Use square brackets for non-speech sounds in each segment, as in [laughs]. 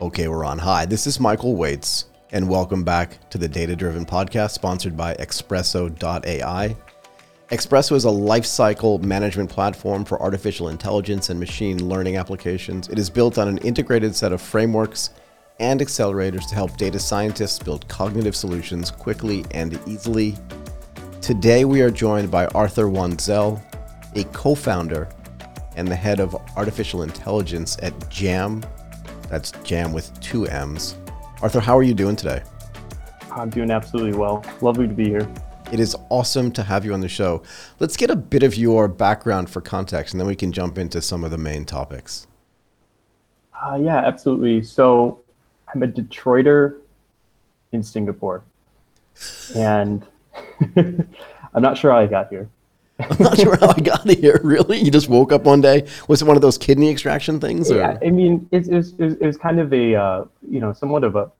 Okay, we're on. Hi, this is Michael Waits, and welcome back to the Data Driven Podcast sponsored by Espresso.ai. Espresso is a lifecycle management platform for artificial intelligence and machine learning applications. It is built on an integrated set of frameworks and accelerators to help data scientists build cognitive solutions quickly and easily. Today, we are joined by Arthur Wanzel, a co founder and the head of artificial intelligence at JAM. That's JAM with two M's. Arthur, how are you doing today? I'm doing absolutely well. Lovely to be here. It is awesome to have you on the show. Let's get a bit of your background for context, and then we can jump into some of the main topics. Uh, yeah, absolutely. So, I'm a Detroiter in Singapore, and [laughs] I'm not sure how I got here. [laughs] I'm not sure how I got here. Really, you just woke up one day? Was it one of those kidney extraction things? Or? Yeah, I mean, it's it's, it's kind of a uh, you know somewhat of a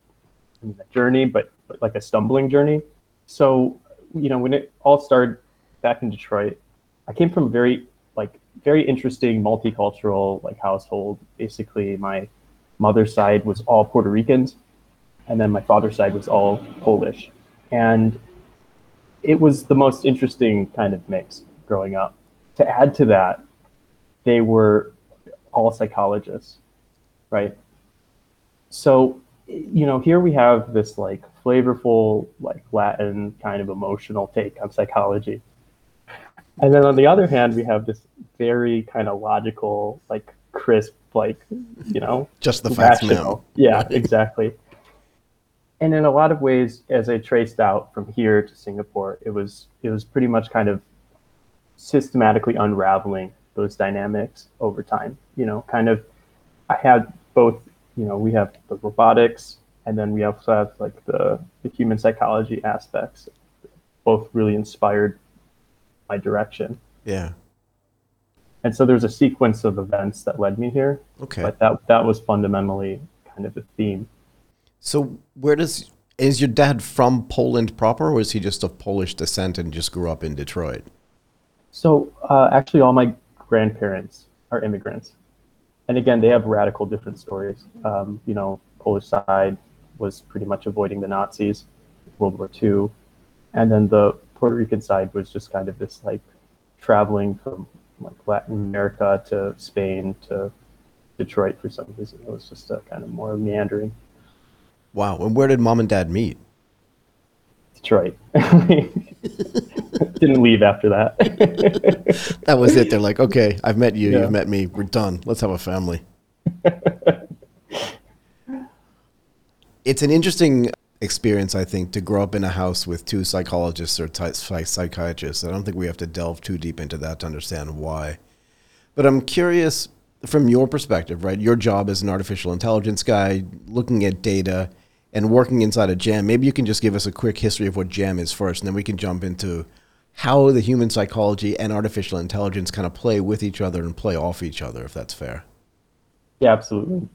journey, but, but like a stumbling journey. So you know, when it all started back in Detroit, I came from a very like very interesting multicultural like household. Basically, my mother's side was all Puerto Ricans, and then my father's side was all Polish, and it was the most interesting kind of mix growing up. To add to that, they were all psychologists, right? So, you know, here we have this like flavorful, like Latin kind of emotional take on psychology. And then on the other hand, we have this very kind of logical, like crisp, like, you know, just the facts, rational. [laughs] Yeah, exactly. And in a lot of ways, as I traced out from here to Singapore, it was it was pretty much kind of systematically unraveling those dynamics over time. You know, kind of, I had both. You know, we have the robotics, and then we also have like the the human psychology aspects. Both really inspired my direction. Yeah. And so there's a sequence of events that led me here. Okay. But that that was fundamentally kind of the theme. So where does is your dad from Poland proper, or is he just of Polish descent and just grew up in Detroit? So uh, actually, all my grandparents are immigrants, and again, they have radical different stories. Um, you know, Polish side was pretty much avoiding the Nazis, World War II, and then the Puerto Rican side was just kind of this like traveling from like Latin America to Spain to Detroit for some reason. It was just a kind of more meandering. Wow. And where did mom and dad meet? Detroit. [laughs] [laughs] Didn't leave after that. [laughs] that was it. They're like, okay, I've met you. Yeah. You've met me. We're done. Let's have a family. [laughs] it's an interesting experience, I think, to grow up in a house with two psychologists or psychiatrists. I don't think we have to delve too deep into that to understand why. But I'm curious from your perspective, right? Your job as an artificial intelligence guy, looking at data and working inside a jam. Maybe you can just give us a quick history of what jam is first, and then we can jump into how the human psychology and artificial intelligence kind of play with each other and play off each other, if that's fair. Yeah, absolutely.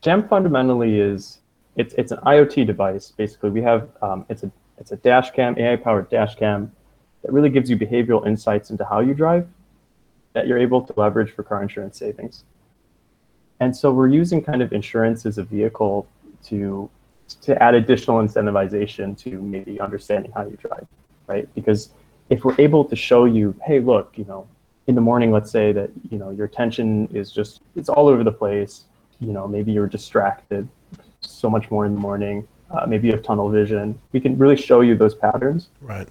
Jam fundamentally is it's it's an IoT device. Basically, we have um, it's a it's a dash cam, AI powered dash cam that really gives you behavioral insights into how you drive that you're able to leverage for car insurance savings. And so we're using kind of insurance as a vehicle to to add additional incentivization to maybe understanding how you drive, right? Because if we're able to show you, hey, look, you know, in the morning, let's say that, you know, your attention is just, it's all over the place. You know, maybe you're distracted so much more in the morning. Uh, maybe you have tunnel vision. We can really show you those patterns. Right.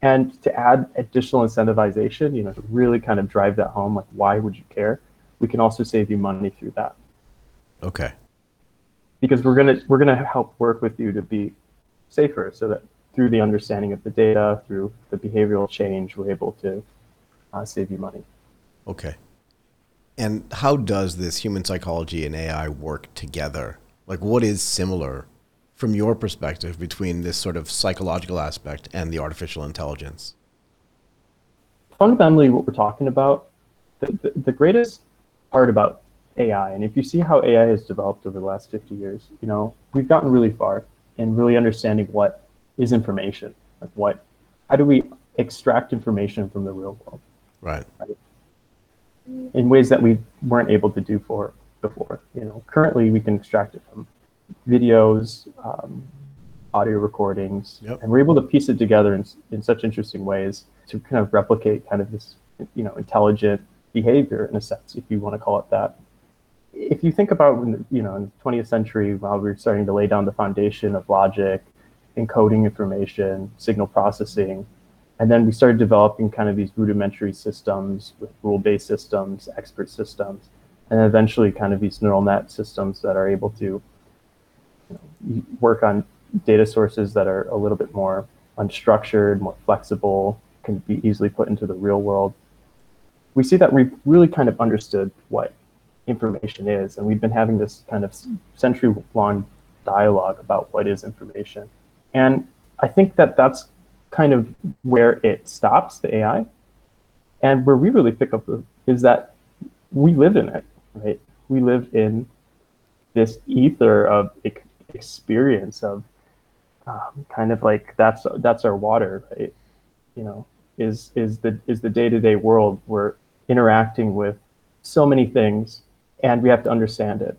And to add additional incentivization, you know, to really kind of drive that home, like why would you care? We can also save you money through that. Okay. Because we're gonna we're gonna help work with you to be safer, so that through the understanding of the data, through the behavioral change, we're able to uh, save you money. Okay. And how does this human psychology and AI work together? Like, what is similar from your perspective between this sort of psychological aspect and the artificial intelligence? Fundamentally, what we're talking about, the, the, the greatest part about AI, and if you see how AI has developed over the last 50 years, you know, we've gotten really far in really understanding what is information. Like what, how do we extract information from the real world? Right. right? In ways that we weren't able to do for before. You know, currently we can extract it from videos, um, audio recordings, Yep. and we're able to piece it together in, in such interesting ways to kind of replicate kind of this, you know, intelligent behavior in a sense, if you want to call it that. If you think about, when, you know, in the 20th century, while we were starting to lay down the foundation of logic, encoding information, signal processing, and then we started developing kind of these rudimentary systems with rule-based systems, expert systems, and eventually kind of these neural net systems that are able to you know, work on data sources that are a little bit more unstructured, more flexible, can be easily put into the real world. We see that we've really kind of understood what information is, and we've been having this kind of century-long dialogue about what is information. And I think that that's kind of where it stops, the AI. And where we really pick up is that we live in it, right? We live in this ether of experience of um, kind of like that's that's our water, right? You know, is is the is the day to day world. We're interacting with so many things, and we have to understand it.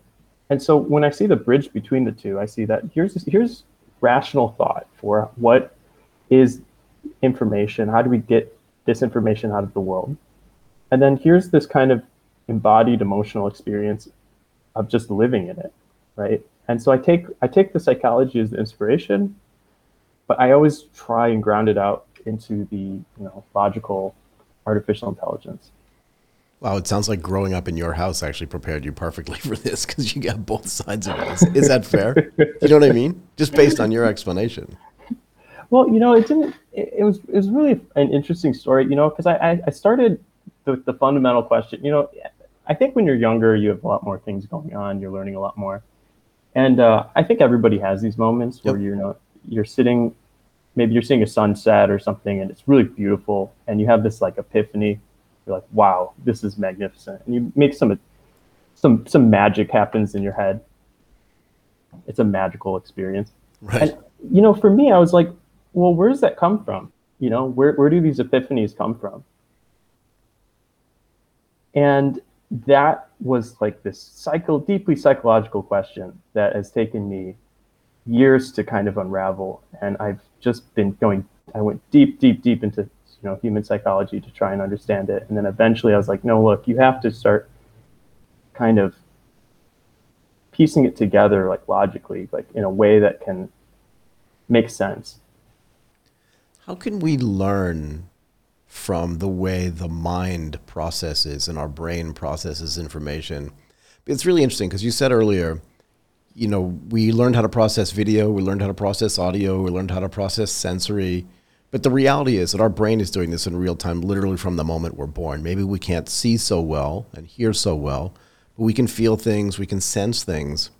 And so when I see the bridge between the two, I see that here's here's rational thought for what is information. How do we get this information out of the world? And then here's this kind of embodied emotional experience of just living in it, right? And so I take I take the psychology as the inspiration, but I always try and ground it out into the you know logical artificial intelligence. Wow, it sounds like growing up in your house actually prepared you perfectly [laughs] for this because you got both sides of it. Is, that fair? you know what I mean? Just based on your explanation. Well, you know, it didn't. It, it was it was really an interesting story, you know, because I, I started with the fundamental question. You know, I think when you're younger, you have a lot more things going on. You're learning a lot more, and uh, I think everybody has these moments where Yep. you know you're sitting, maybe you're seeing a sunset or something, and it's really beautiful, and you have this like epiphany. You're like, wow, this is magnificent, and you make some some some magic happens in your head. It's a magical experience. Right. And you know, for me, I was like, well, where does that come from? You know, where where do these epiphanies come from? And that was like this psycho deeply psychological question that has taken me years to kind of unravel. And I've just been going I went deep, deep, deep into you know human psychology to try and understand it. And then eventually I was like, no, look, you have to start kind of piecing it together like logically, like in a way that can make sense. How can we learn from the way the mind processes and our brain processes information? It's really interesting because you said earlier, you know, we learned how to process video, we learned how to process audio, we learned how to process sensory. But the reality is that our brain is doing this in real time, literally from the moment we're born. Maybe we can't see so well and hear so well, but we can feel things, we can sense things.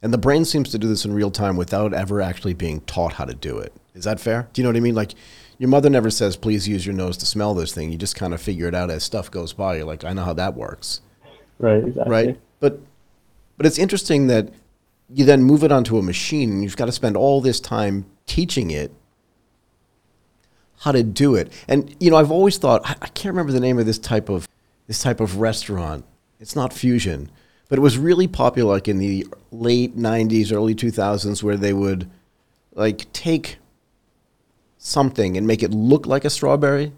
And the brain seems to do this in real time without ever actually being taught how to do it. Is that fair? Do you know what I mean? Like, your mother never says, please use your nose to smell this thing. You just kind of figure it out as stuff goes by. You're like, I know how that works. Right, exactly. Right? But, but it's interesting that you then move it onto a machine and you've got to spend all this time teaching it how to do it. And, you know, I've always thought, I, I can't remember the name of this type of, this type of restaurant. It's not fusion, but it was really popular like in the late 90s, early 2000s where they would like take something and make it look like a strawberry.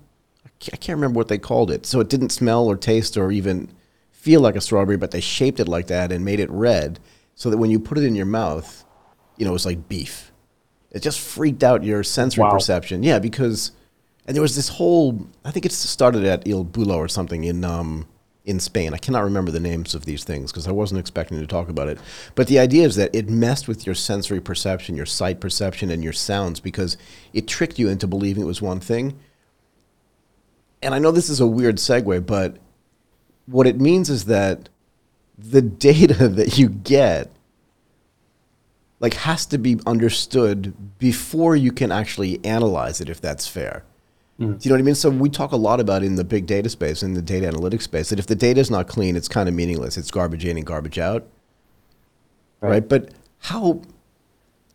I I can't remember what they called it. So it didn't smell or taste or even feel like a strawberry, but they shaped it like that and made it red so that when you put it in your mouth, you know, it was like beef. It just freaked out your sensory Wow. perception. Yeah, because and there was this whole I think it started at El Bulli or something in um in Spain. I cannot remember the names of these things because I wasn't expecting to talk about it. But the idea is that it messed with your sensory perception, your sight perception, and your sounds because it tricked you into believing it was one thing. And I know this is a weird segue, but what it means is that the [laughs] data that you get like has to be understood before you can actually analyze it if that's fair. Hmm. Do you know what I mean? So we talk a lot about in the big data space, in the data analytics space, that if the data is not clean, it's kind of meaningless. It's garbage in and garbage out, right? Right. But how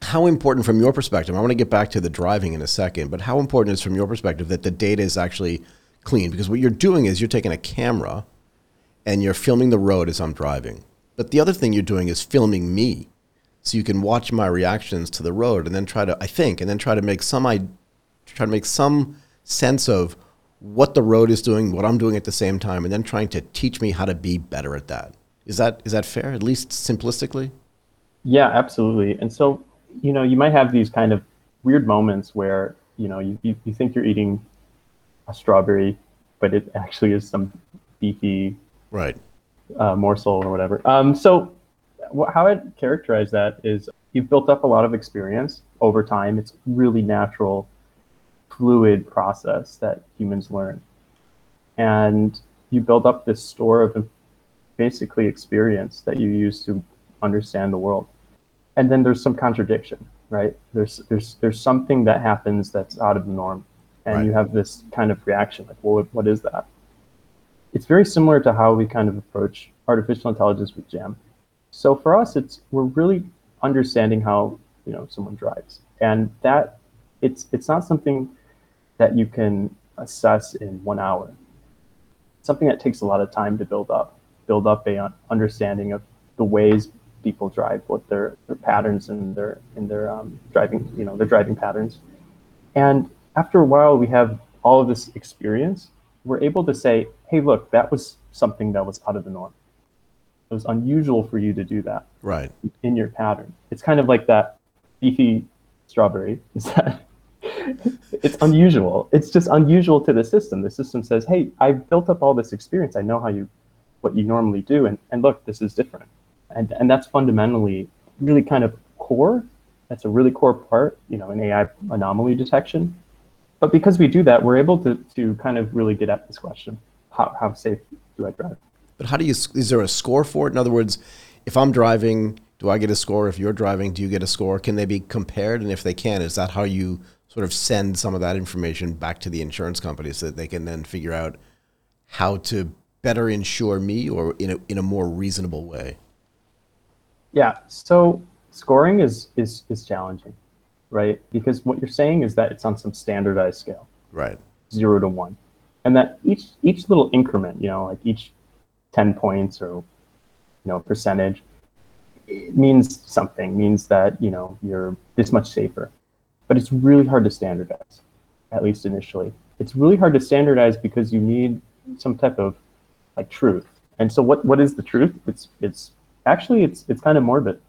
how important from your perspective? I want to get back to the driving in a second, but how important is from your perspective that the data is actually clean? Because what you're doing is you're taking a camera and you're filming the road as I'm driving. But the other thing you're doing is filming me, so you can watch my reactions to the road, and then try to I think, and then try to make some I try to make some sense of what the road is doing, what I'm doing at the same time, and then trying to teach me how to be better at that. Is that is that fair? At least simplistically. Yeah, absolutely. And so, you know, you might have these kind of weird moments where you know you, you, you think you're eating a strawberry, but it actually is some beefy right uh, morsel or whatever. Um, so, how I'd characterize that is you've built up a lot of experience over time. It's really natural, fluid process that humans learn, and you build up this store of basically experience that you use to understand the world. And then there's some contradiction, right? There's there's there's something that happens that's out of the norm, and Right. you have this kind of reaction, like, well, what, what is that? It's very similar to how we kind of approach artificial intelligence with Jam. So for us, it's we're really understanding how you know someone drives, and that it's it's not something that you can assess in one hour. It's something that takes a lot of time to build up, build up a understanding of the ways people drive, what their, their patterns and their in their um, driving, you know, their driving patterns. And after a while, we have all of this experience. We're able to say, "Hey, look, that was something that was out of the norm. It was unusual for you to do that Right. in your pattern." It's kind of like that beefy strawberry. [laughs] Is that it's unusual. It's just unusual to the system. The system says, "Hey, I've built up all this experience. I know how you, what you normally do, and and look, this is different." And and that's fundamentally really kind of core. That's a really core part, you know, in AI anomaly detection. But because we do that, we're able to to kind of really get at this question: how how safe do I drive? But how do you? Is there a score for it? In other words, if I'm driving, do I get a score? If you're driving, do you get a score? Can they be compared? And if they can, is that how you sort of send some of that information back to the insurance companies so that they can then figure out how to better insure me or in a in a more reasonable way? Yeah. So scoring is is is challenging, right? Because what you're saying is that it's on some standardized scale, Right. zero to one, and that each each little increment, you know, like each ten points or you know percentage, it means something. Means that you know you're this much safer, but it's really hard to standardize, at least initially. It's really hard to standardize because you need some type of like truth. And so what what is the truth? It's it's actually it's it's kind of morbid.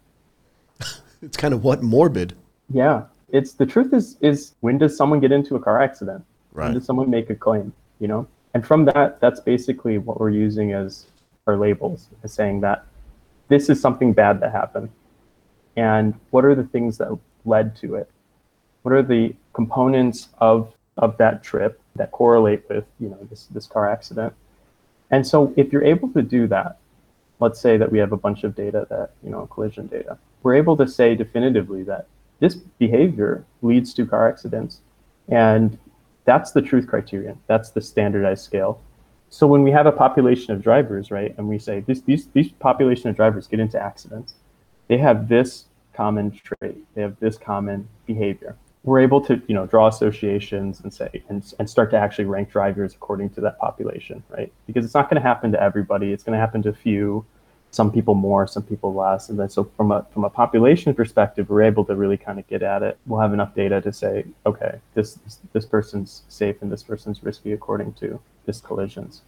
[laughs] It's kind of what morbid. Yeah, it's the truth is is when does someone get into a car accident? When does someone make a claim? You know, and from that, that's basically what we're using as our labels, as saying that this is something bad that happened, and what are the things that led to it? What are the components of of that trip that correlate with you know this this car accident? And so, if you're able to do that, let's say that we have a bunch of data that you know collision data we're able to say definitively that this behavior leads to car accidents and that's the truth criterion that's the standardized scale so when we have a population of drivers right and we say this, these, these population of drivers get into accidents they have this common trait. They have this common behavior. We're able to you know draw associations and say and, and start to actually rank drivers according to that population right? Because it's not going to happen to everybody. It's going to happen to a few some people more some people less. And then so from a from a population perspective we're able to really kind of get at it. We'll have enough data to say okay this this, this person's safe and this person's risky according to this collisions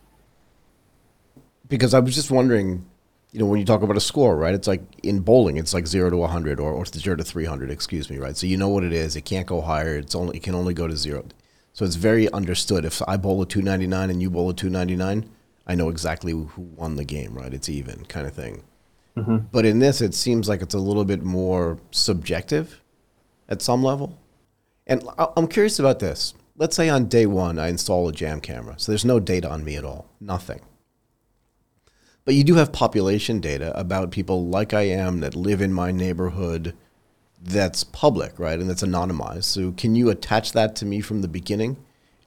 Because I was just wondering, you know, when you talk about a score, right? It's like in bowling, it's like zero to 100 or, or zero to 300, excuse me, right? So you know what it is. It can't go higher. It's only, it can only go to zero. So it's very understood. If I bowl a 299 and you bowl a 299, I know exactly who won the game, right? It's even kind of thing. Mm-hmm. But in this, it seems like it's a little bit more subjective at some level. And I'm curious about this. Let's say on day one, I install a jam camera. So there's no data on me at all, nothing. But you do have population data about people like I am that live in my neighborhood that's public, right? And that's anonymized. So can you attach that to me from the beginning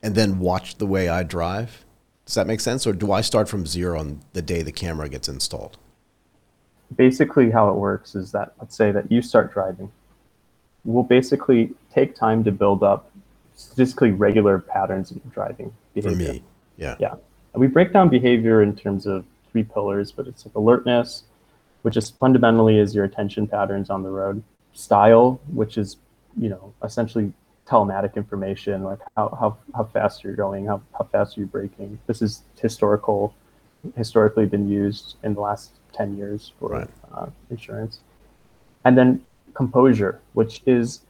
and then watch the way I drive? Does that make sense? Or do I start from zero on the day the camera gets installed? basically how it works is that let's say that you start driving we'll basically take time to build up statistically regular patterns in driving For behavior me. Yeah. Yeah. And we break down behavior in terms of three pillars, but it's like alertness, which is fundamentally is your attention patterns on the road. Style, which is, you know, essentially telematic information, like how, how, how fast you're going, how, how fast you're braking. This is historical, historically been used in the last 10 years for right. uh, insurance. And then composure, which is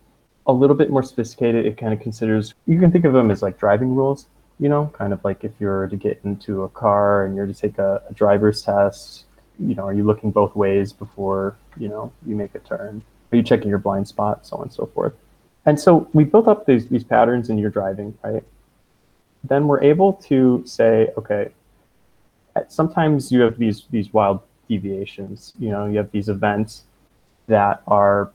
a little bit more sophisticated. It kind of considers, you can think of them as like driving rules, you know, kind of like if you're to get into a car and you're to take a, a driver's test, you know, are you looking both ways before, you know, you make a turn? Are you checking your blind spot, so on and so forth. And so we built up these, these patterns in your driving, right? Then we're able to say, okay, sometimes you have these these wild deviations. You know, you have these events that are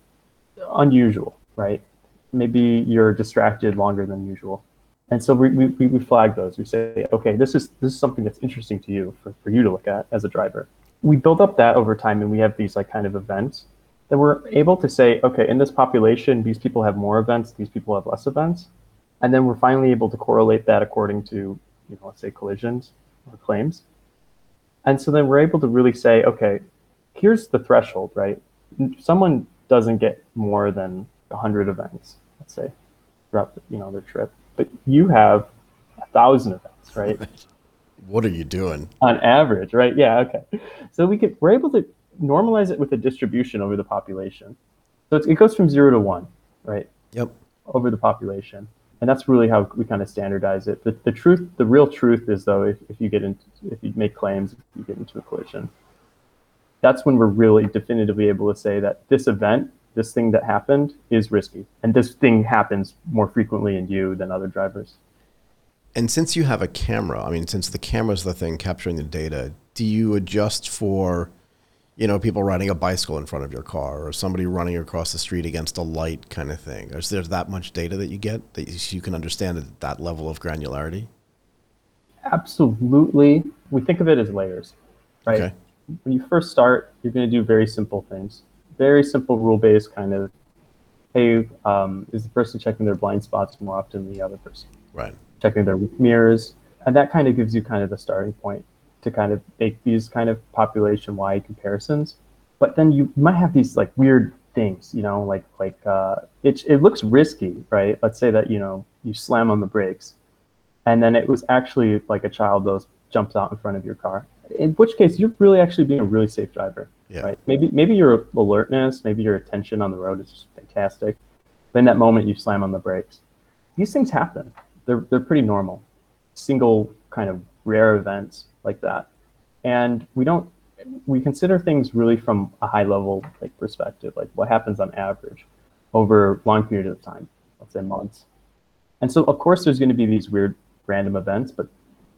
unusual, right? Maybe you're distracted longer than usual. And so we, we, we flag those. We say, okay, this is this is something that's interesting to you for, for you to look at as a driver. We build up that over time and we have these like kind of events that we're able to say, okay, in this population, these people have more events, these people have less events. And then we're finally able to correlate that according to, you know, let's say collisions or claims. And so then we're able to really say, okay, here's the threshold, right? Someone doesn't get more than 100 events, let's say, throughout the, you know their trip, but you have a thousand events, right? [laughs] what are you doing? On average, right? Yeah, okay. So we could we're able to normalize it with a distribution over the population. So it goes from zero to one, right? Yep. Over the population and that's really how we kind of standardize it. The, the truth, the real truth is though, if, if you get into, if you make claims, if you get into a collision, that's when we're really definitively able to say that this event, this thing that happened is risky. And this thing happens more frequently in you than other drivers. And since you have a camera, I mean, since the camera is the thing capturing the data, do you adjust for you know, people riding a bicycle in front of your car or somebody running across the street against a light kind of thing? Is there that much data that you get that you can understand at that level of granularity? Absolutely. We think of it as layers, right? Okay. When you first start, you're going to do very simple things, very simple rule based kind of, hey, um, is the person checking their blind spots more often than the other person? Right. Checking their mirrors. And that kind of gives you kind of the starting point to kind of make these kind of population wide comparisons. But then you might have these like weird things, you know, like like uh, it it looks risky, right? Let's say that you know you slam on the brakes, and then it was actually like a child that jumps out in front of your car. In which case, you're really actually being a really safe driver, yeah. right? Maybe maybe your alertness, maybe your attention on the road is fantastic. But in that moment, you slam on the brakes. These things happen. They're they're pretty normal. Single kind of rare events like that. And we don't we consider things really from a high level like perspective, like what happens on average over long periods of time, let's say months. And so of course there's going to be these weird random events, but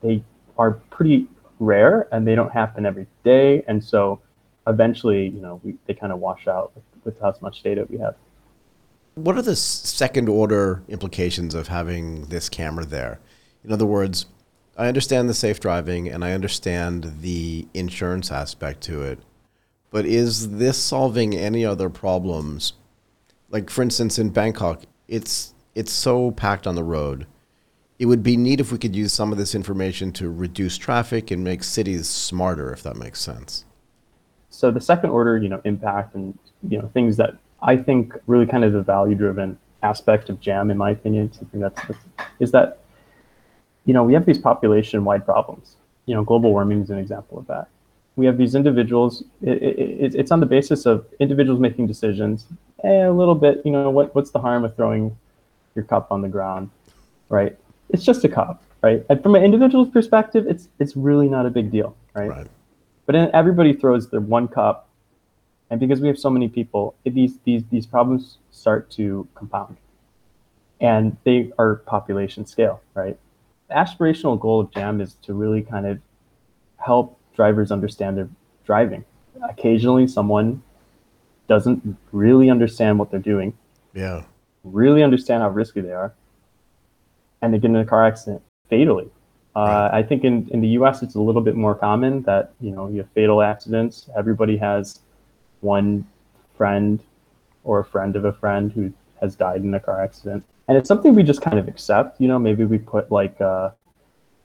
they are pretty rare and they don't happen every day. And so eventually, you know, we, they kind of wash out with, with how much data we have. What are the second order implications of having this camera there? In other words, I understand the safe driving and I understand the insurance aspect to it. But is this solving any other problems? Like for instance in Bangkok, it's it's so packed on the road. It would be neat if we could use some of this information to reduce traffic and make cities smarter if that makes sense. So the second order, you know, impact and you know things that I think really kind of the value driven aspect of jam in my opinion, something that's is that you know, we have these population-wide problems. You know, global warming is an example of that. We have these individuals. It, it, it's on the basis of individuals making decisions. Eh, a little bit. You know, what what's the harm of throwing your cup on the ground, right? It's just a cop, right? And from an individual's perspective, it's it's really not a big deal, right? right. But then everybody throws their one cop, and because we have so many people, these these these problems start to compound, and they are population scale, right? The aspirational goal of Jam is to really kind of help drivers understand their driving. Occasionally, someone doesn't really understand what they're doing. Yeah. Really understand how risky they are, and they get in a car accident fatally. Uh. I think in, in the U.S. it's a little bit more common that you know you have fatal accidents. Everybody has one friend or a friend of a friend who has died in a car accident and it's something we just kind of accept. You know, maybe we put like a, uh,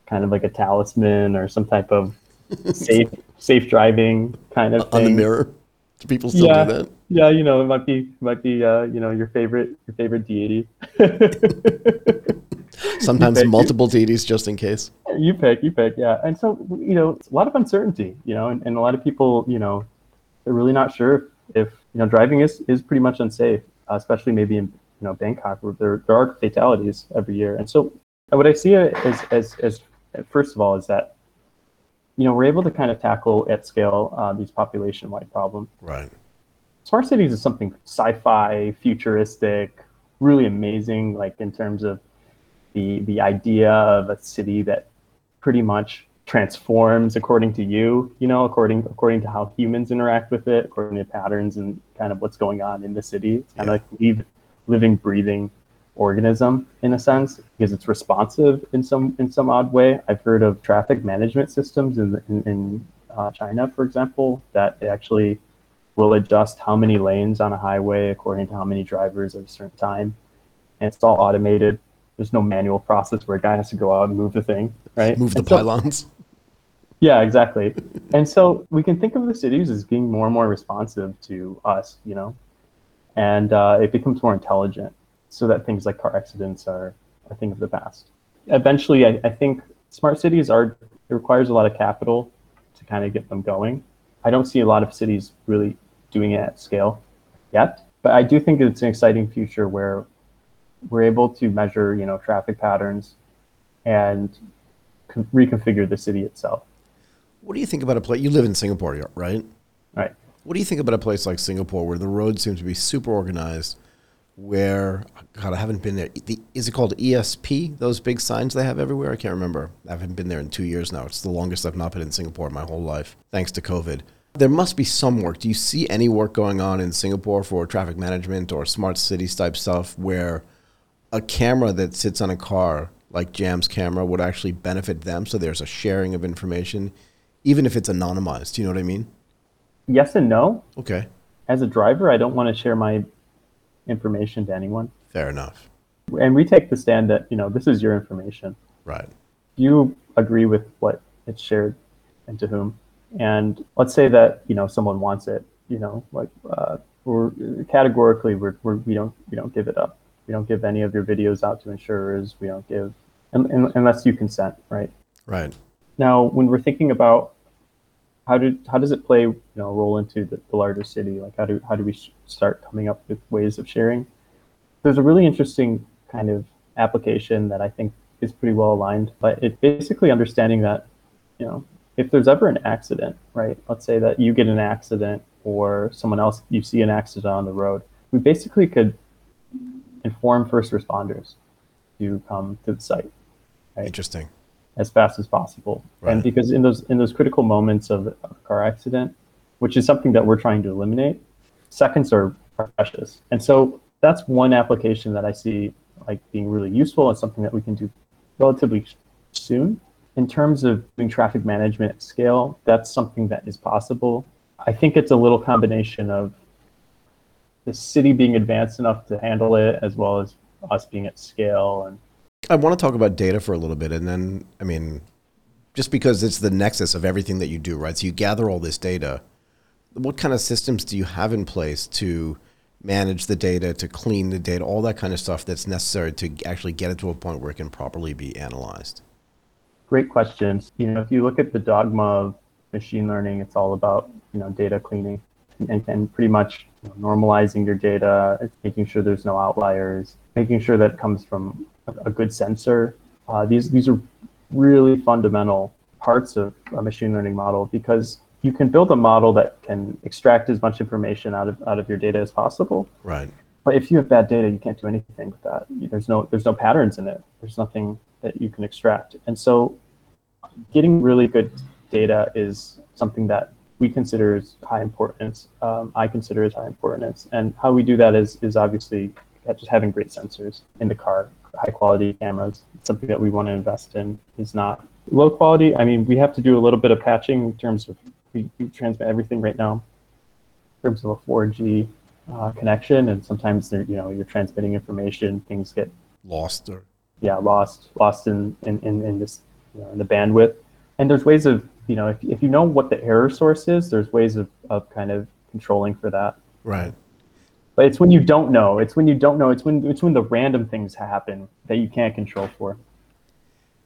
kind of like a talisman or some type of [laughs] safe safe driving kind of on the mirror. Do people still Yeah. do that? Yeah, you know, it might be might be uh, you know your favorite your favorite deity. [laughs] Sometimes multiple deities just in case. you pick, you pick, yeah. And so you know, it's a lot of uncertainty, you know, and, and a lot of people, you know, they're really not sure if you know driving is is pretty much unsafe, uh, especially maybe in you know Bangkok where there there are fatalities every year. And so what I see as as as first of all is that you know we're able to kind of tackle at scale uh, these population wide problems. Right. smart cities is something sci-fi futuristic really amazing like in terms of the the idea of a city that pretty much transforms according to you you know according according to how humans interact with it according to patterns and kind of what's going on in the city it's kind Yeah. of like living breathing organism in a sense because it's responsive in some in some odd way i've heard of traffic management systems in in, in uh, china for example that actually will adjust how many lanes on a highway according to how many drivers at a certain time. And it's all automated. There's no manual process where a guy has to go out and move the thing, right? Move the And so- pylons. yeah, exactly. and so we can think of the cities as being more and more responsive to us, you know, and uh, it becomes more intelligent so that things like car accidents are a thing of the past. Eventually, I, I think smart cities are, it requires a lot of capital to kind of get them going. I don't see a lot of cities really doing it at scale yet, but I do think it's an exciting future where we're able to measure, you know, traffic patterns and con- reconfigure the city itself. What do you think about a place? You live in Singapore, right? Right. What do you think about a place like Singapore where the roads seem to be super organized? Where, God, I haven't been there. The, is it called ESP? Those big signs they have everywhere? I can't remember. I haven't been there in two years now. It's the longest I've not been in Singapore in my whole life, thanks to COVID. There must be some work. Do you see any work going on in Singapore for traffic management or smart cities type stuff where a camera that sits on a car, like Jam's camera, would actually benefit them? So there's a sharing of information, even if it's anonymized. Do you know what I mean? Yes and no. Okay. As a driver, I don't want to share my information to anyone. Fair enough. And we take the stand that, you know, this is your information. Right. you agree with what it's shared and to whom and let's say that you know someone wants it you know like uh, we're categorically we're, we're we don't we don't give it up we don't give any of your videos out to insurers we don't give un, un, unless you consent right Right. now when we're thinking about how do how does it play you know roll into the, the larger city like how do how do we sh- start coming up with ways of sharing there's a really interesting kind of application that I think is pretty well aligned. But it's basically understanding that, you know, if there's ever an accident, right? Let's say that you get an accident or someone else you see an accident on the road, we basically could inform first responders to come to the site Right. Interesting. as fast as possible. Right. And because in those in those critical moments of a car accident, which is something that we're trying to eliminate, seconds are, are precious. And so that's one application that I see like being really useful and something that we can do relatively soon. In terms of doing traffic management at scale, that's something that is possible. I think it's a little combination of the city being advanced enough to handle it as well as us being at scale and I want to talk about data for a little bit, and then I mean, just because it's the nexus of everything that you do, right? So you gather all this data. What kind of systems do you have in place to manage the data, to clean the data, all that kind of stuff that's necessary to actually get it to a point where it can properly be analyzed? Great questions. You know, if you look at the dogma of machine learning, it's all about you know data cleaning and, and pretty much normalizing your data, making sure there's no outliers, making sure that it comes from a, a good sensor. Uh, these these are really fundamental parts of a machine learning model because you can build a model that can extract as much information out of out of your data as possible. Right. But if you have bad data, you can't do anything with that. There's no there's no patterns in it. There's nothing that you can extract. And so getting really good data is something that we consider as high importance. Um, I consider as high importance. And how we do that is is obviously just having great sensors in the car, high quality cameras. It's something that we want to invest in. Is not low quality. I mean, we have to do a little bit of patching in terms of we, we transmit everything right now in terms of a 4G uh, connection, and sometimes you know you're transmitting information, things get Lost or yeah lost lost in in, in, in this you know, in the bandwidth. And there's ways of you know if, if you know what the error source is, there's ways of, of kind of controlling for that. Right. But it's when you don't know. It's when you don't know. It's when it's when the random things happen that you can't control for.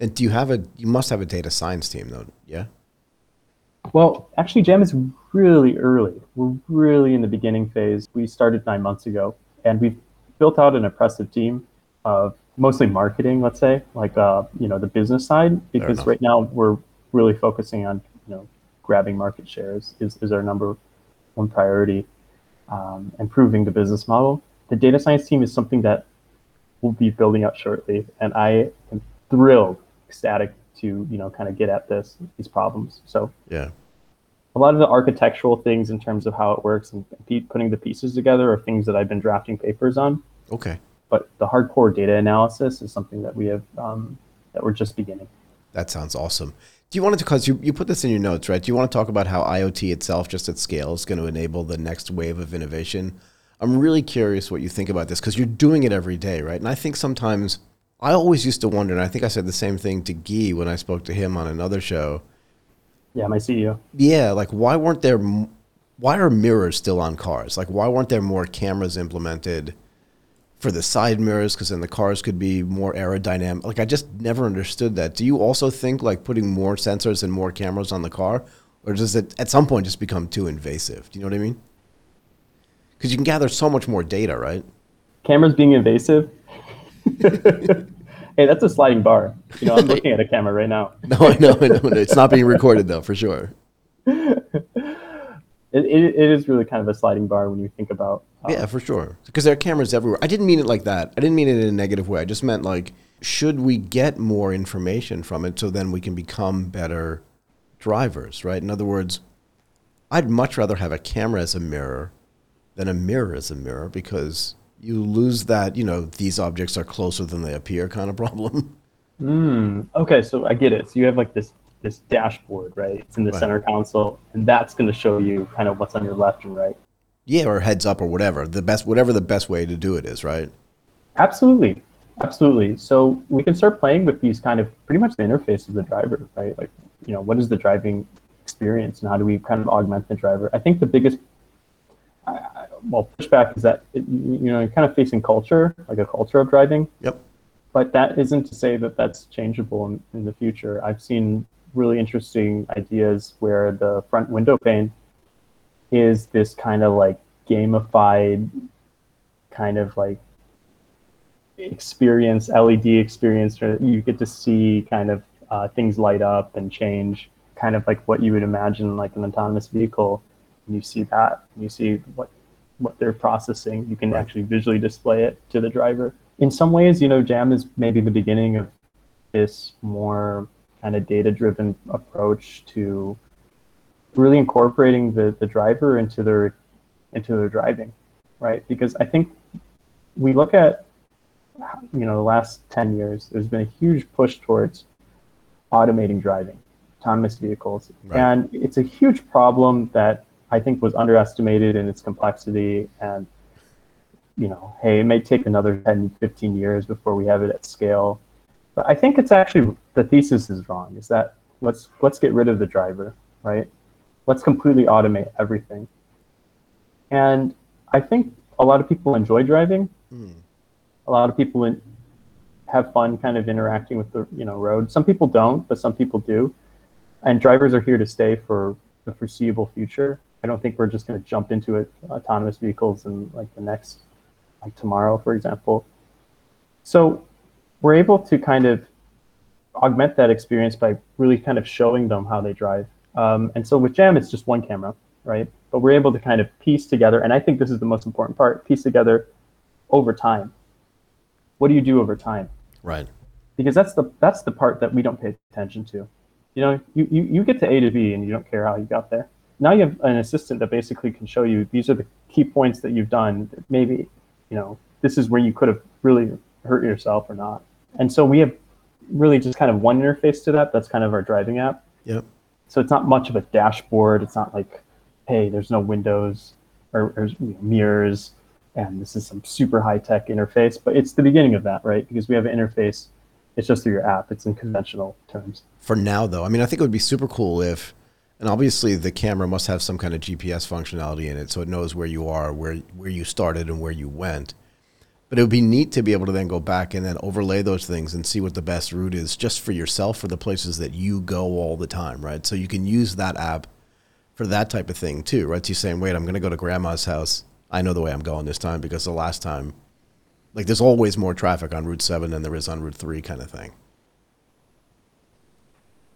And do you have a? You must have a data science team, though. Yeah. Well, actually, Jam is really early. We're really in the beginning phase. We started nine months ago, and we've built out an impressive team of mostly marketing, let's say, like uh, you know the business side, because right now we're really focusing on you know grabbing market shares is, is our number one priority, um, improving the business model. The data science team is something that we'll be building out shortly, and I am thrilled, ecstatic to you know kind of get at this these problems. So Yeah. a lot of the architectural things in terms of how it works and putting the pieces together are things that I've been drafting papers on. Okay. But the hardcore data analysis is something that we have um, that we're just beginning. That sounds awesome. Do you want to, because you, you put this in your notes, right? Do you want to talk about how IoT itself, just at scale, is going to enable the next wave of innovation? I'm really curious what you think about this because you're doing it every day, right? And I think sometimes I always used to wonder, and I think I said the same thing to Guy when I spoke to him on another show. Yeah, my CEO. Yeah, like why weren't there, why are mirrors still on cars? Like why weren't there more cameras implemented for the side mirrors? Because then the cars could be more aerodynamic. Like I just never understood that. Do you also think like putting more sensors and more cameras on the car, or does it at some point just become too invasive? Do you know what I mean? Because you can gather so much more data, right? Cameras being invasive. [laughs] hey, that's a sliding bar. You know, I'm looking at a camera right now. [laughs] No, I know, I know. It's not being recorded though, for sure. [laughs] It, it, it is really kind of a sliding bar when you think about. um, Yeah, for sure. Because there are cameras everywhere. I didn't mean it like that. I didn't mean it in a negative way. I just meant like, should we get more information from it so then we can become better drivers, right? In other words, I'd much rather have a camera as a mirror than a mirror as a mirror because you lose that, you know, these objects are closer than they appear kind of [laughs] problem. Mm, okay, so I get it. So you have like this this dashboard, right? It's in the Right. center console, and that's going to show you kind of what's on your left and right. yeah, or heads up or whatever. The best, whatever the best way to do it is, right? Absolutely, absolutely. So we can start playing with these kind of pretty much the interface of the driver, right? Like, you know, what is the driving experience, and how do we kind of augment the driver? I think the biggest, I- well, pushback is that it, you you know you're kind of facing culture, like a culture of driving. Yep. but that isn't to say that that's changeable in, in the future. I've seen really interesting ideas where the front window pane is this kind of like gamified kind of like experience, LED experience, where you get to see kind of uh, things light up and change, kind of like what you would imagine like an autonomous vehicle. And you see that, and you see what what they're processing. You can Right. actually visually display it to the driver. In some ways, you know, Jam is maybe the beginning of this more kind of data-driven approach to really incorporating the, the driver into their into their driving, right? Because I think we look at you know the last 10 years there's been a huge push towards automating driving autonomous vehicles Right. and it's a huge problem that i think was underestimated in its complexity and you know hey it may take another 10 15 years before we have it at scale but i think it's actually the thesis is wrong is that let's let's get rid of the driver right let's completely automate everything and i think a lot of people enjoy driving Hmm. a lot of people in, have fun kind of interacting with the you know road. Some people don't, but some people do. And drivers are here to stay for the foreseeable future. I don't think we're just going to jump into it, autonomous vehicles in like the next, like tomorrow, for example. So we're able to kind of augment that experience by really kind of showing them how they drive. Um, and so with Jam, it's just one camera, right? But we're able to kind of piece together, and I think this is the most important part, piece together over time. What do you do over time? Right. Because that's the that's the part that we don't pay attention to. You know, you, you, you get to A to B and you don't care how you got there. Now you have an assistant that basically can show you these are the key points that you've done. Maybe, you know, this is where you could have really hurt yourself or not. And so we have really just kind of one interface to that. That's kind of our driving app. Yep. So it's not much of a dashboard. It's not like, hey, there's no windows or, or you know, mirrors, and this is some super high tech interface. But it's the beginning of that, right? Because we have an interface. It's just through your app. It's in conventional terms. for now though i mean i think it would be super cool if And obviously, the camera must have some kind of GPS functionality in it, so it knows where you are, where where you started, and where you went. But it would be neat to be able to then go back and then overlay those things and see what the best route is, just for yourself, for the places that you go all the time, right? So you can use that app for that type of thing too, right? So you're saying, wait, I'm going to go to grandma's house. I know the way I'm going this time because the last time, like, there's always more traffic on Route Seven than there is on Route Three, kind of thing.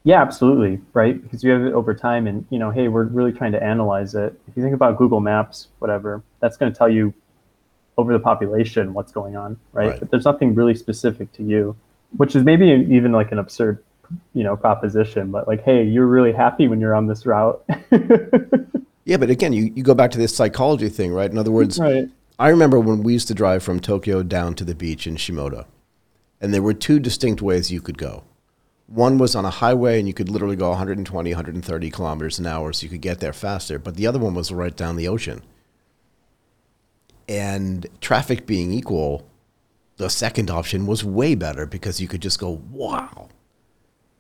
Yeah, absolutely, right? Because you have it over time, and you know, hey, we're really trying to analyze it. If you think about Google Maps, whatever, that's going to tell you over the population what's going on, right? Right. But there's nothing really specific to you, which is maybe even like an absurd, you know, proposition. But like, hey, you're really happy when you're on this route, [laughs] Yeah, but again, you, you go back to this psychology thing, right? In other words, right? I remember when we used to drive from Tokyo down to the beach in Shimoda, and there were two distinct ways you could go. One was on a highway, and you could literally go 120, 130 kilometers an hour, so you could get there faster. But the other one was right down the ocean. And traffic being equal, the second option was way better because you could just go, wow.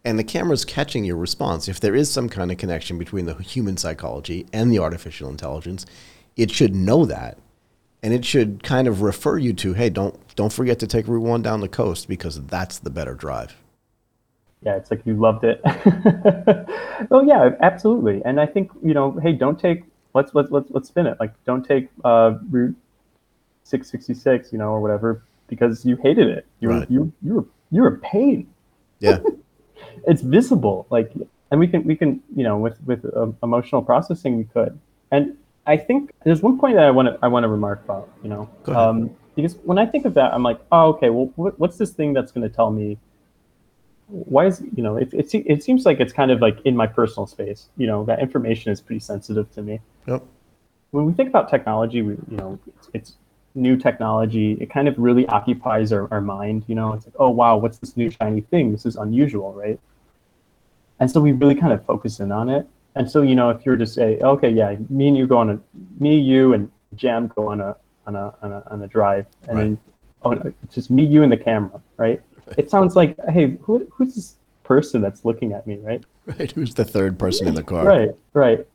And the camera's catching your response. If there is some kind of connection between the human psychology and the artificial intelligence, it should know that and it should kind of refer you to hey don't don't forget to take route 1 down the coast because that's the better drive Yeah, it's like you loved it. [laughs] oh yeah, absolutely. And I think you know, hey, don't take let's let's let's let's spin it. Like, don't take uh, Route 666, you know, or whatever, because you hated it. You were Right. you you were you were a pain. yeah [laughs] it's visible like and we can we can you know with with um, emotional processing we could and i think there's one point that i want to i want to remark about you know um because when i think of that i'm like oh okay well what, what's this thing that's going to tell me why is you know it, it, it seems like it's kind of like in my personal space you know that information is pretty sensitive to me yep when we think about technology, we, you know, it's, it's new technology. It kind of really occupies our, our mind. You know, it's like, oh wow, what's this new shiny thing? This is unusual, right? And so we really kind of focus in on it. And so, you know, if you were to say, okay, yeah, me and you go on a, me, you, and Jam go on a on a on a, on a drive, and then oh, no, just me, you, and the camera, right? It sounds like, hey, who, who's this person that's looking at me, right? right who's the third person in the car Right, right.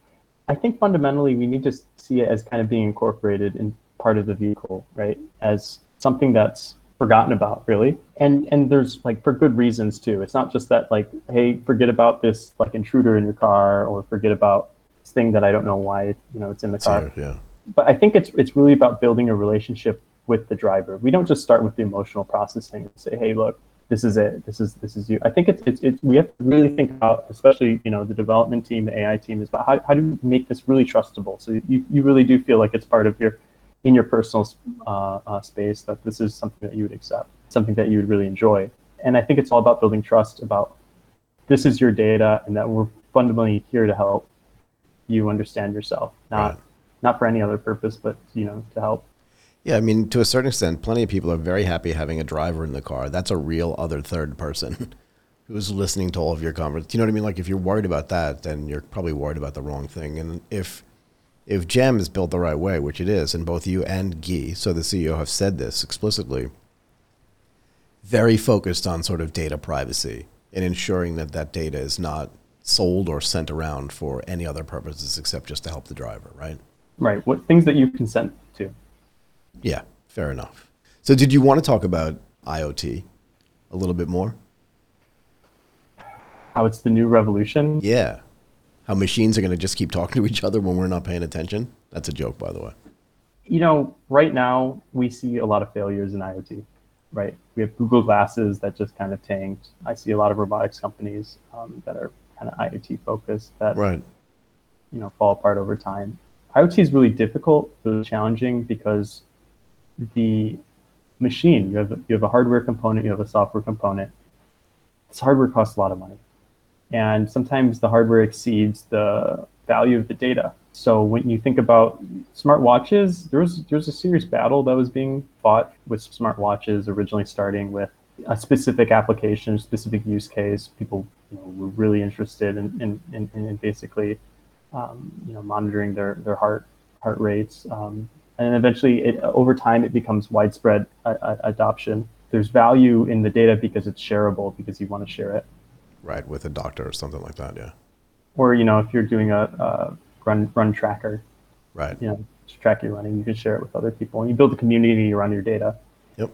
I think fundamentally we need to see it as kind of being incorporated in part of the vehicle, right? As something that's forgotten about, really. And and there's like for good reasons too. It's not just that like, hey, forget about this like intruder in your car or forget about this thing that I don't know why, you know, it's in the car. yeah But I think it's it's really about building a relationship with the driver. We don't just start with the emotional processing and say, hey, look, this is it. This is this is you. I think it's it's, it's we have to really think about, especially you know the development team, the AI team, is about how, how do we make this really trustable. So you, you really do feel like it's part of your in your personal uh, uh, space that this is something that you would accept, something that you would really enjoy. And I think it's all about building trust about this is your data and that we're fundamentally here to help you understand yourself, not Right. not for any other purpose, but you know to help. yeah i mean to a certain extent plenty of people are very happy having a driver in the car that's a real other third person [laughs] who's listening to all of your conversations you know what i mean like if you're worried about that then you're probably worried about the wrong thing and if if gem is built the right way which it is and both you and guy so the ceo have said this explicitly very focused on sort of data privacy and ensuring that that data is not sold or sent around for any other purposes except just to help the driver, right? Right. What things that you consent to? Yeah, fair enough. So, did you want to talk about IoT a little bit more? How it's the new revolution. Yeah. How machines are going to just keep talking to each other when we're not paying attention? That's a joke, by the way. You know, right now we see a lot of failures in IoT. Right. We have Google Glasses that just kind of tanked. I see a lot of robotics companies um, that are kind of IoT focused that Right. you know fall apart over time. IoT is really difficult, really challenging because the machine you have you have a hardware component, you have a software component. This hardware costs a lot of money, and sometimes the hardware exceeds the value of the data. So when you think about smartwatches, there's there's a serious battle that was being fought with smartwatches originally starting with a specific application, specific use case. People you know, were really interested in in, in, in basically um, you know monitoring their their heart heart rates, um, and eventually it, over time it becomes widespread uh, uh, adoption. There's value in the data because it's shareable because you want to share it. Right. With a doctor or something like that. Yeah. or you know if you're doing a, a run run tracker, Right. you know, to track your running, you can share it with other people, and you build a community around your data. Yep.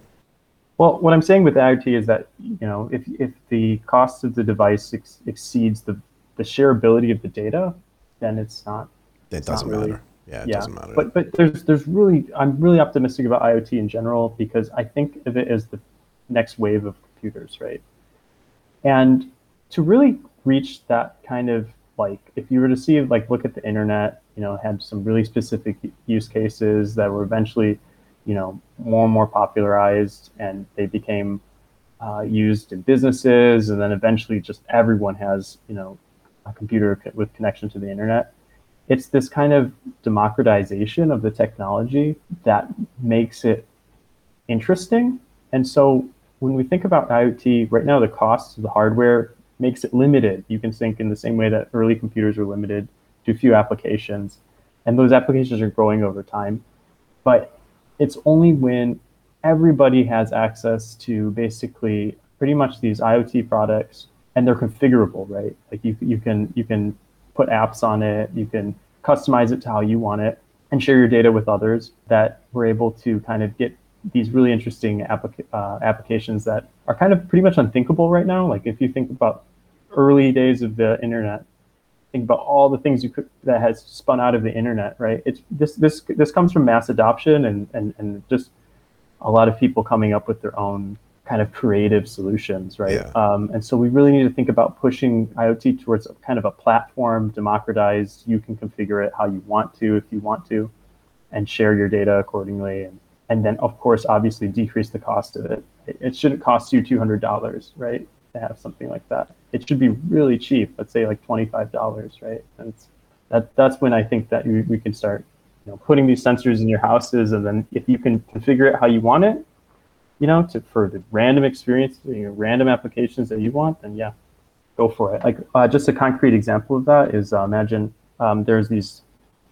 Well, what I'm saying with IoT is that you know if if the cost of the device ex- exceeds the the shareability of the data, then it's not It It's not doesn't really- matter. Yeah, it yeah, doesn't matter. But but there's there's really I'm really optimistic about IoT in general because I think of it as the next wave of computers, right? And to really reach that kind of like if you were to see like look at the internet, you know, had some really specific use cases that were eventually, you know, more and more popularized and they became uh, used in businesses and then eventually just everyone has, you know, a computer with connection to the internet it's this kind of democratization of the technology that makes it interesting. And so when we think about IoT, right now the costs of the hardware makes it limited. You can think in the same way that early computers were limited to few applications, and those applications are growing over time. But it's only when everybody has access to basically pretty much these IoT products and they're configurable, right? Like you, you can you can put apps on it, you can customize it to how you want it, and share your data with others. That we're able to kind of get these really interesting applica- uh, applications that are kind of pretty much unthinkable right now. Like if you think about early days of the internet, think about all the things you could that has spun out of the internet, right? It's this this this comes from mass adoption and and and just a lot of people coming up with their own kind of creative solutions, right? Yeah. Um, and so we really need to think about pushing IoT towards a kind of a platform, democratized. You can configure it how you want to, if you want to, and share your data accordingly. And and then of course, obviously, decrease the cost of it. It, shouldn't cost you two hundred dollars, right, to have something like that. It should be really cheap. Let's say like twenty five dollars, right? And that that's when I think that we, we can start, you know, putting these sensors in your houses, and then if you can configure it how you want it, you know, to for the random experience, you know, random applications that you want, then yeah, go for it. Like uh, just a concrete example of that is uh, imagine um, there's these.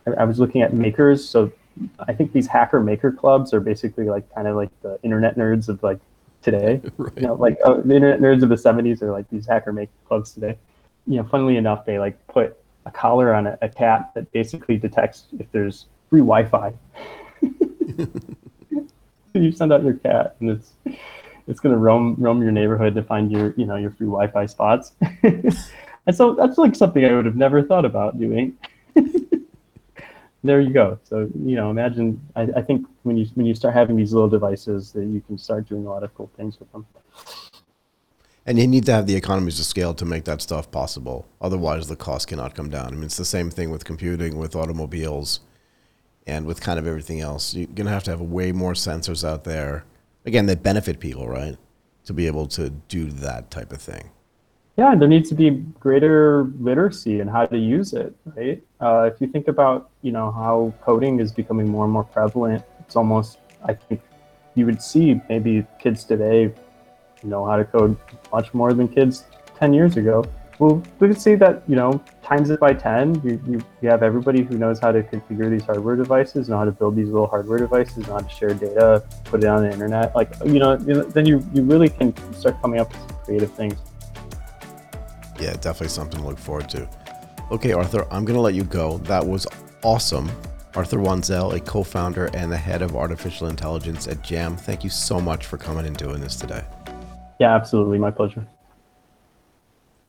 I, I was looking at makers, so I think these hacker maker clubs are basically like kind of like the internet nerds of like today. [laughs] right. You know, like uh, the internet nerds of the '70s are like these hacker maker clubs today. You know, funnily enough, they like put a collar on a, a cat that basically detects if there's free Wi-Fi. [laughs] [laughs] you send out your cat, and it's it's gonna roam roam your neighborhood to find your you know your free Wi-Fi spots. and so that's like something I would have never thought about doing. There you go. So you know, imagine. I, I think when you when you start having these little devices, that you can start doing a lot of cool things with them. And you need to have the economies of scale to make that stuff possible. Otherwise, the cost cannot come down. I mean, it's the same thing with computing, with automobiles, and with kind of everything else. You're going to have to have way more sensors out there. Again, that benefit people, right? To be able to do that type of thing. Yeah, there needs to be greater literacy in how to use it, right? Uh, if you think about, you know, how coding is becoming more and more prevalent, it's almost, I think, you would see maybe kids today know how to code much more than kids 10 years ago. Well, we could see that, you know, times it by 10, you, you, you have everybody who knows how to configure these hardware devices, know how to build these little hardware devices, know how to share data, put it on the internet. Like, you know, then you, you really can start coming up with some creative things. Yeah, definitely something to look forward to. Okay, Arthur, I'm going to let you go. That was awesome. Arthur Wanzel, a co founder and the head of artificial intelligence at JAM. Thank you so much for coming and doing this today. Yeah, absolutely. My pleasure.